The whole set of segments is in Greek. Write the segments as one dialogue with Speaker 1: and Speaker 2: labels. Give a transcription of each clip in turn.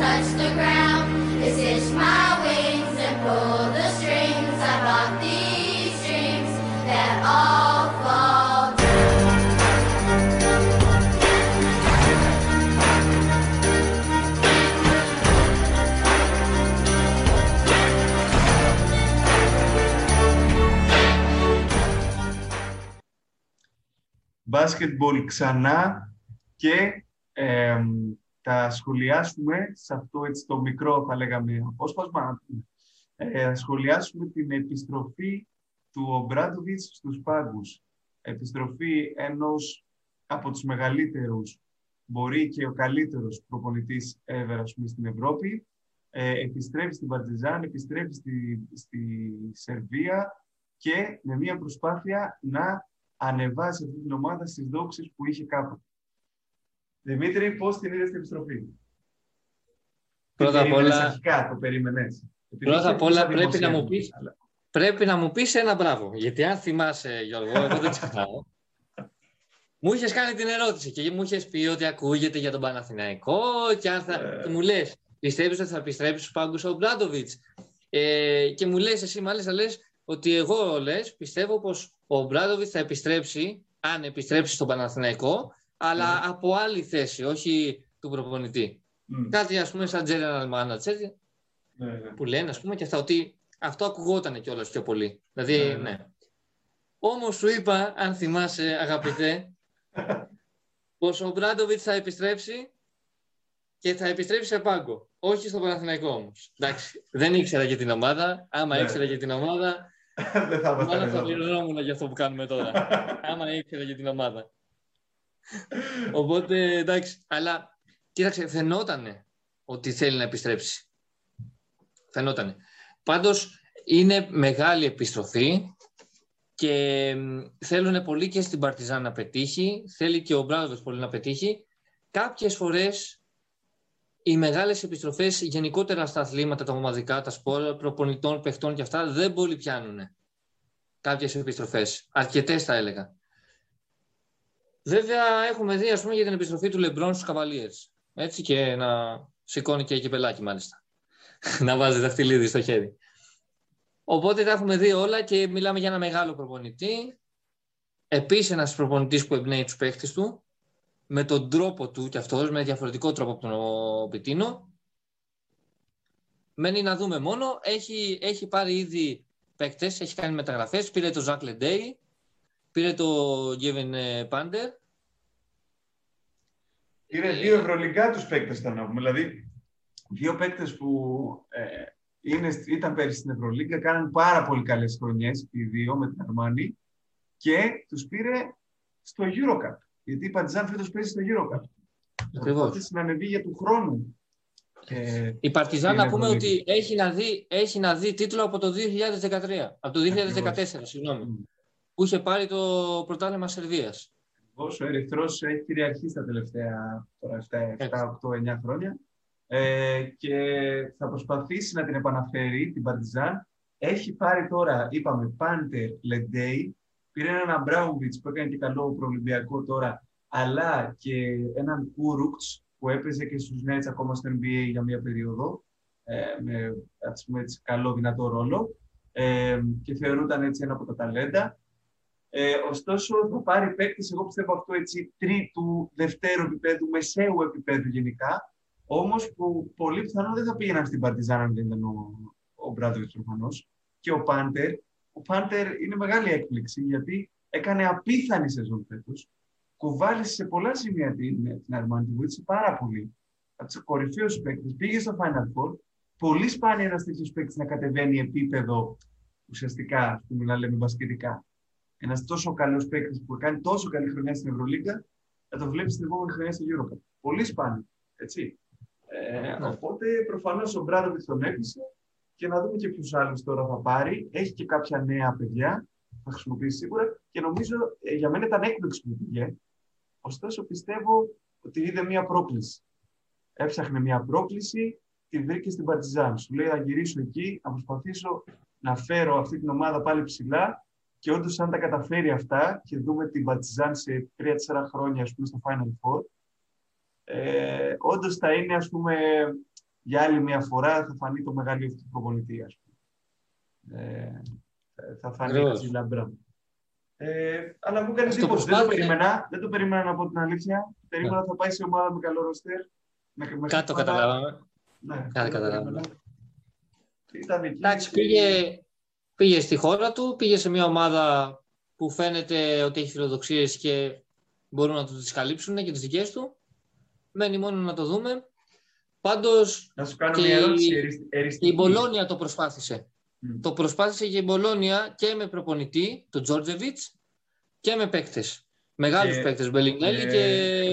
Speaker 1: touch
Speaker 2: the ground. My wings and pull the strings. I bought these that all fall
Speaker 1: Basketball ξανά και ε, θα σχολιάσουμε σε αυτό έτσι, το μικρό, θα λέγαμε, απόσπασμα, ε, σχολιάσουμε την επιστροφή του Ομπράντοβιτς στους πάγκους. Επιστροφή ενός από τους μεγαλύτερους, μπορεί και ο καλύτερος προπονητής ever, στην Ευρώπη. Ε, επιστρέφει στην Παρτιζάν, επιστρέφει στη, στη Σερβία και με μια προσπάθεια να ανεβάσει αυτή την ομάδα στις δόξες που είχε κάποτε. Δημήτρη, πώς την είδες την επιστροφή;
Speaker 3: Πρώτα απ' όλα...
Speaker 1: Αρχικά, το περίμενες;
Speaker 3: Πρώτα απ' όλα πρέπει να μου πεις, πρέπει να μου πεις ένα μπράβο. Γιατί αν θυμάσαι, Γιώργο, εγώ δεν ξεχνάω. μου είχες κάνει την ερώτηση και μου είχες πει ότι ακούγεται για τον Παναθηναϊκό και, αν θα, ε... και μου λες, πιστεύεις ότι θα επιστρέψει στου πάγκου ο Μπράντοβιτ. Ε, και μου λες, εσύ μάλιστα λες ότι εγώ λες, πιστεύω πως ο Μπράντοβιτ θα επιστρέψει, αν επιστρέψει στον Παναθηναϊκό, αλλά mm. από άλλη θέση, όχι του προπονητή. Mm. Κάτι ας πούμε σαν general manager mm. που λένε ας πούμε και αυτά ότι αυτό ακουγόταν κιόλας πιο πολύ. Δηλαδή, ναι. ναι. Όμως σου είπα, αν θυμάσαι, αγαπητέ, πως ο Μπράντοβιτς θα επιστρέψει και θα επιστρέψει σε πάγκο. Όχι στο Παναθηναϊκό όμως. Εντάξει, δεν ήξερα για την ομάδα. Άμα ναι. ήξερα για την ομάδα,
Speaker 1: δεν θα
Speaker 3: Μάλλον θα πληρωνόμουν για αυτό που κάνουμε τώρα. Άμα ήξερα για την ομάδα. Οπότε εντάξει, αλλά κοίταξε, φαινότανε ότι θέλει να επιστρέψει. Φαινότανε. Πάντως είναι μεγάλη επιστροφή και θέλουν πολύ και στην Παρτιζάν να πετύχει. Θέλει και ο Μπράδοβες πολύ να πετύχει. Κάποιες φορές οι μεγάλες επιστροφές γενικότερα στα αθλήματα, τα ομαδικά, τα σπόρα, προπονητών, παιχτών και αυτά δεν πολύ πιάνουν κάποιες επιστροφές. Αρκετές θα έλεγα. Βέβαια, έχουμε δει ας πούμε, για την επιστροφή του Λεμπρόν στους Καβαλίες. Έτσι και να σηκώνει και κυπελάκι μάλιστα. να βάζει δαχτυλίδι στο χέρι. Οπότε τα έχουμε δει όλα και μιλάμε για ένα μεγάλο προπονητή. Επίσης ένας προπονητής που εμπνέει τους παίχτες του με τον τρόπο του και αυτός, με διαφορετικό τρόπο από τον Πιτίνο. Μένει να δούμε μόνο. Έχει, έχει πάρει ήδη παίκτες, έχει κάνει μεταγραφές. Πήρε το Ζακ Λεντέι, πήρε το Γκέβιν Πάντερ.
Speaker 1: Πήρε δύο ευρωλικά τους παίκτες, θα να πούμε. Δηλαδή, δύο παίκτες που ε, είναι, ήταν πέρυσι στην Ευρωλίγκα, κάναν πάρα πολύ καλές χρονιές, οι δύο με την Αρμάνη, και τους πήρε στο Eurocup. Γιατί η Παρτιζάν φέτος παίζει στο Eurocup. Ακριβώς. να ανεβεί για του χρόνου.
Speaker 3: Ε, η Παρτιζάν να πούμε ότι έχει να, δει, έχει να δει τίτλο από το 2013, από το 2014, συγγνώμη, mm. Που είχε πάρει το πρωτάθλημα Σερβίας.
Speaker 1: Ο Ερυθρός έχει κυριαρχήσει τα τελευταία 7, 8, 9 χρόνια ε, και θα προσπαθήσει να την επαναφέρει την Παρτιζάν. Έχει πάρει τώρα, είπαμε, Πάντερ, Λεντέι, πήρε έναν Αμπράουμβιτς που έκανε και καλό προολυμπιακό τώρα, αλλά και έναν Κούρουκτς που έπαιζε και στους Nets ακόμα στο NBA για μία περίοδο, ε, με ας πούμε, έτσι, καλό δυνατό ρόλο ε, και θεωρούνταν έτσι ένα από τα ταλέντα. Ε, ωστόσο, θα πάρει παίκτη, εγώ πιστεύω αυτό έτσι, τρίτου, δευτέρου επίπεδου, μεσαίου επίπεδου γενικά, όμως που πολύ πιθανό δεν θα πήγαιναν στην Παρτιζάν αν δεν ήταν ο, ο Μπράδοβιτς προφανώς. Και ο Πάντερ, ο Πάντερ είναι μεγάλη έκπληξη γιατί έκανε απίθανη σεζόν φέτος. Κουβάλισε σε πολλά σημεία την, την Αρμάνη, βοήθησε πάρα πολύ. Από τους κορυφαίους παίκτες. Πήγε στο Final Four. Πολύ σπάνια ένας τέτοιος παίκτης να κατεβαίνει επίπεδο ουσιαστικά, που μιλάμε λέμε μπασκετικά. Ένας τόσο καλός παίκτης που κάνει τόσο καλή χρονιά στην Ευρωλίγκα, θα το βλέπεις την επόμενη χρονιά στην Europa. Πολύ σπάνιο. Έτσι. Ε, ναι. Οπότε προφανώς ο Μπράδοβιτ τον έκλεισε και να δούμε και ποιους άλλους τώρα θα πάρει. Έχει και κάποια νέα παιδιά, θα χρησιμοποιήσει σίγουρα και νομίζω ε, για μένα ήταν έκπληξη που πήγε. Ωστόσο πιστεύω ότι είδε μια πρόκληση. Έψαχνε μια πρόκληση, τη βρήκε στην Παρτιζάν. Σου λέει: Θα γυρίσω εκεί, να προσπαθήσω να φέρω αυτή την ομάδα πάλι ψηλά. Και όντως, αν τα καταφέρει αυτά και δούμε την Παρτιζάν σε 3-4 χρόνια, ας πούμε, στο Final Four, ε, όντως θα είναι, ας πούμε, για άλλη μια φορά θα φανεί το μεγαλύτερο του προπονητή, ας πούμε. Ε, θα φανεί έτσι λαμπρά. Ε, αλλά μου έκανε εντύπωση. Δεν το περίμενα. Δεν το περίμενα να πω την αλήθεια. Περίμενα ναι. θα πάει σε ομάδα με καλό ροστερ.
Speaker 3: Κάτι το καταλάβαμε. Ναι, Κάτι καταλάβαμε. Εντάξει, πήγε, πήγε στη χώρα του, πήγε σε μια ομάδα που φαίνεται ότι έχει φιλοδοξίες και μπορούν να τις καλύψουν και τις δικές του. Μένει μόνο να το δούμε. Πάντως
Speaker 1: Να σου κάνω
Speaker 3: και
Speaker 1: μια ερώτηση.
Speaker 3: η-
Speaker 1: ερισ-
Speaker 3: και
Speaker 1: εριστική.
Speaker 3: η Μπολόνια το προσπάθησε.
Speaker 1: Μμ.
Speaker 3: Το προσπάθησε και η Μπολόνια και με προπονητή, τον Τζόρτζεβιτς, και με παίκτες. Μεγάλους
Speaker 1: Και-
Speaker 3: παίκτες, Μπελιγκέλη και...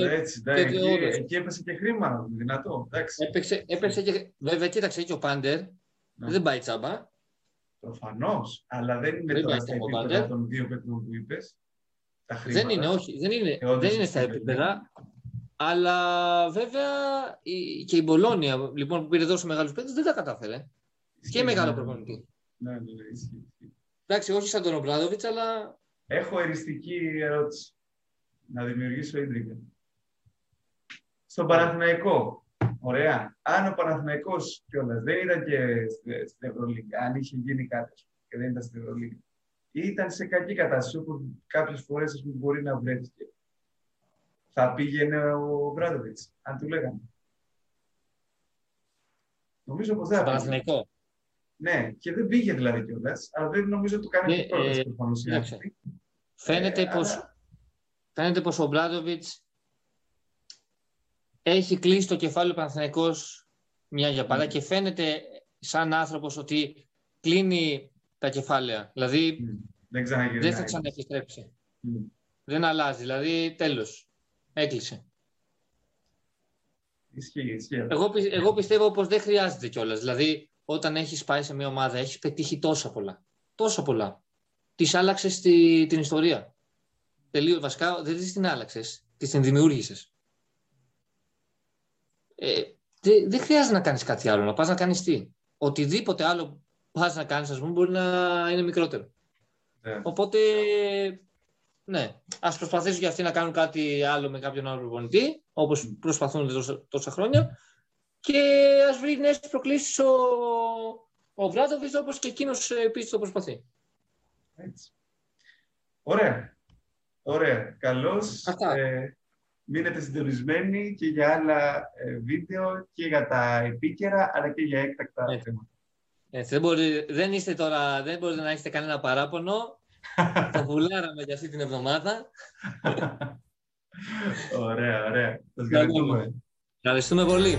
Speaker 1: Έτσι, εντάξει,
Speaker 3: και
Speaker 1: εκεί,
Speaker 3: όντως.
Speaker 1: εκεί έπεσε και χρήμα, δυνατό. Εντάξει.
Speaker 3: Έπαιξε, έπαιξε και... Βέβαια, κοίταξε και ο Πάντερ.
Speaker 1: Ναι.
Speaker 3: Δεν πάει τσάμπα.
Speaker 1: Προφανώς. Αλλά δεν είναι
Speaker 3: Δεν
Speaker 1: τώρα
Speaker 3: πάει
Speaker 1: στα
Speaker 3: στο
Speaker 1: επίπεδα
Speaker 3: Μοντάντερ.
Speaker 1: των δύο παιδιών που είπες. Τα χρήματα.
Speaker 3: Δεν είναι, όχι. Δεν είναι,
Speaker 1: Ε, όντως,
Speaker 3: δεν είναι στα
Speaker 1: είναι.
Speaker 3: επίπεδα. Αλλά βέβαια η- και η Μπολόνια λοιπόν, που πήρε τόσο μεγάλους παίκτες δεν τα κατάφερε.
Speaker 1: Ισχύει,
Speaker 3: Και μεγάλο
Speaker 1: ναι.
Speaker 3: προπονητή.
Speaker 1: Ναι, ναι, ναι, ισχύει, ισχύει.
Speaker 3: Εντάξει, όχι σαν τον Ομπράδοβιτς, αλλά
Speaker 1: Έχω εριστική ερώτηση. Να δημιουργήσω ίντρικα. Στον Παναθηναϊκό. Ωραία. Αν ο Παναθηναϊκός κιόλας δεν ήταν και στη- στην Ευρωλίγκα, αν είχε γίνει κάτι ας πούμε, και δεν ήταν στην Ευρωλίγκα, ή ήταν σε κακή κατάσταση όπου κάποιες φορές μπορεί να βρέθηκε, θα πήγαινε ο Μπράδοβιτ, αν του λέγανε. Νομίζω πως δεν
Speaker 3: στον
Speaker 1: θα πήγαινε.
Speaker 3: Παναθηναϊκό.
Speaker 1: Ναι, και δεν πήγε δηλαδή κιόλας, αλλά δεν νομίζω ότι το κάνει
Speaker 3: Ναι,
Speaker 1: και πρόταση
Speaker 3: ε,
Speaker 1: προφανώς η
Speaker 3: κοίταξε.
Speaker 1: άνθρωποι.
Speaker 3: Φαίνεται,
Speaker 1: Ε,
Speaker 3: πως,
Speaker 1: αλλά-
Speaker 3: φαίνεται πως ο Μπράδοβιτς έχει κλείσει το κεφάλι ο Παναθηναϊκός μια για πάντα
Speaker 1: Μμ.
Speaker 3: και φαίνεται σαν άνθρωπος ότι κλείνει τα κεφάλαια. Δηλαδή
Speaker 1: Μμ. Δεν ξαναγυρνάει.
Speaker 3: δεν θα ξαναεπιστρέψει.
Speaker 1: Μμ.
Speaker 3: Δεν αλλάζει. Δηλαδή τέλος. Έκλεισε.
Speaker 1: Ισχύει, ισχύει.
Speaker 3: Εγώ, πι- εγώ πιστεύω πως δεν χρειάζεται κιόλας. Δηλαδή όταν έχεις πάει σε μια ομάδα έχεις πετύχει τόσα πολλά. Τόσα πολλά. Τις άλλαξες τη, την ιστορία. Τελείω, βασικά δεν τις την άλλαξες. Τις την δημιούργησες. Ε, δεν δεν χρειάζεται να κάνεις κάτι άλλο. Να πας να κάνεις τι. Οτιδήποτε άλλο πας να κάνεις, ας πούμε, μπορεί να είναι μικρότερο.
Speaker 1: Ναι.
Speaker 3: Οπότε, ναι, ας προσπαθήσουν και αυτοί να κάνουν κάτι άλλο με κάποιον άλλο προπονητή, όπως προσπαθούν τόσα, τόσα χρόνια, και ας βρει νέες προκλήσεις ο, ο Βράδοβιτς, όπως και εκείνος ε, επίσης το προσπαθεί.
Speaker 1: Έτσι. Ωραία. Ωραία. Καλώς.
Speaker 3: Αυτά.
Speaker 1: Ε, μείνετε συντονισμένοι και για άλλα ε, βίντεο και για τα επίκαιρα, αλλά και για έκτακτα
Speaker 3: Έτσι.
Speaker 1: θέματα.
Speaker 3: Έτσι, δεν, μπορεί, δεν, είστε τώρα, δεν μπορείτε να έχετε κανένα παράπονο. το βουλάραμε για αυτή την εβδομάδα.
Speaker 1: ωραία, ωραία. Σας
Speaker 3: Καλή
Speaker 1: ευχαριστούμε.
Speaker 3: Ευχαριστούμε πολύ.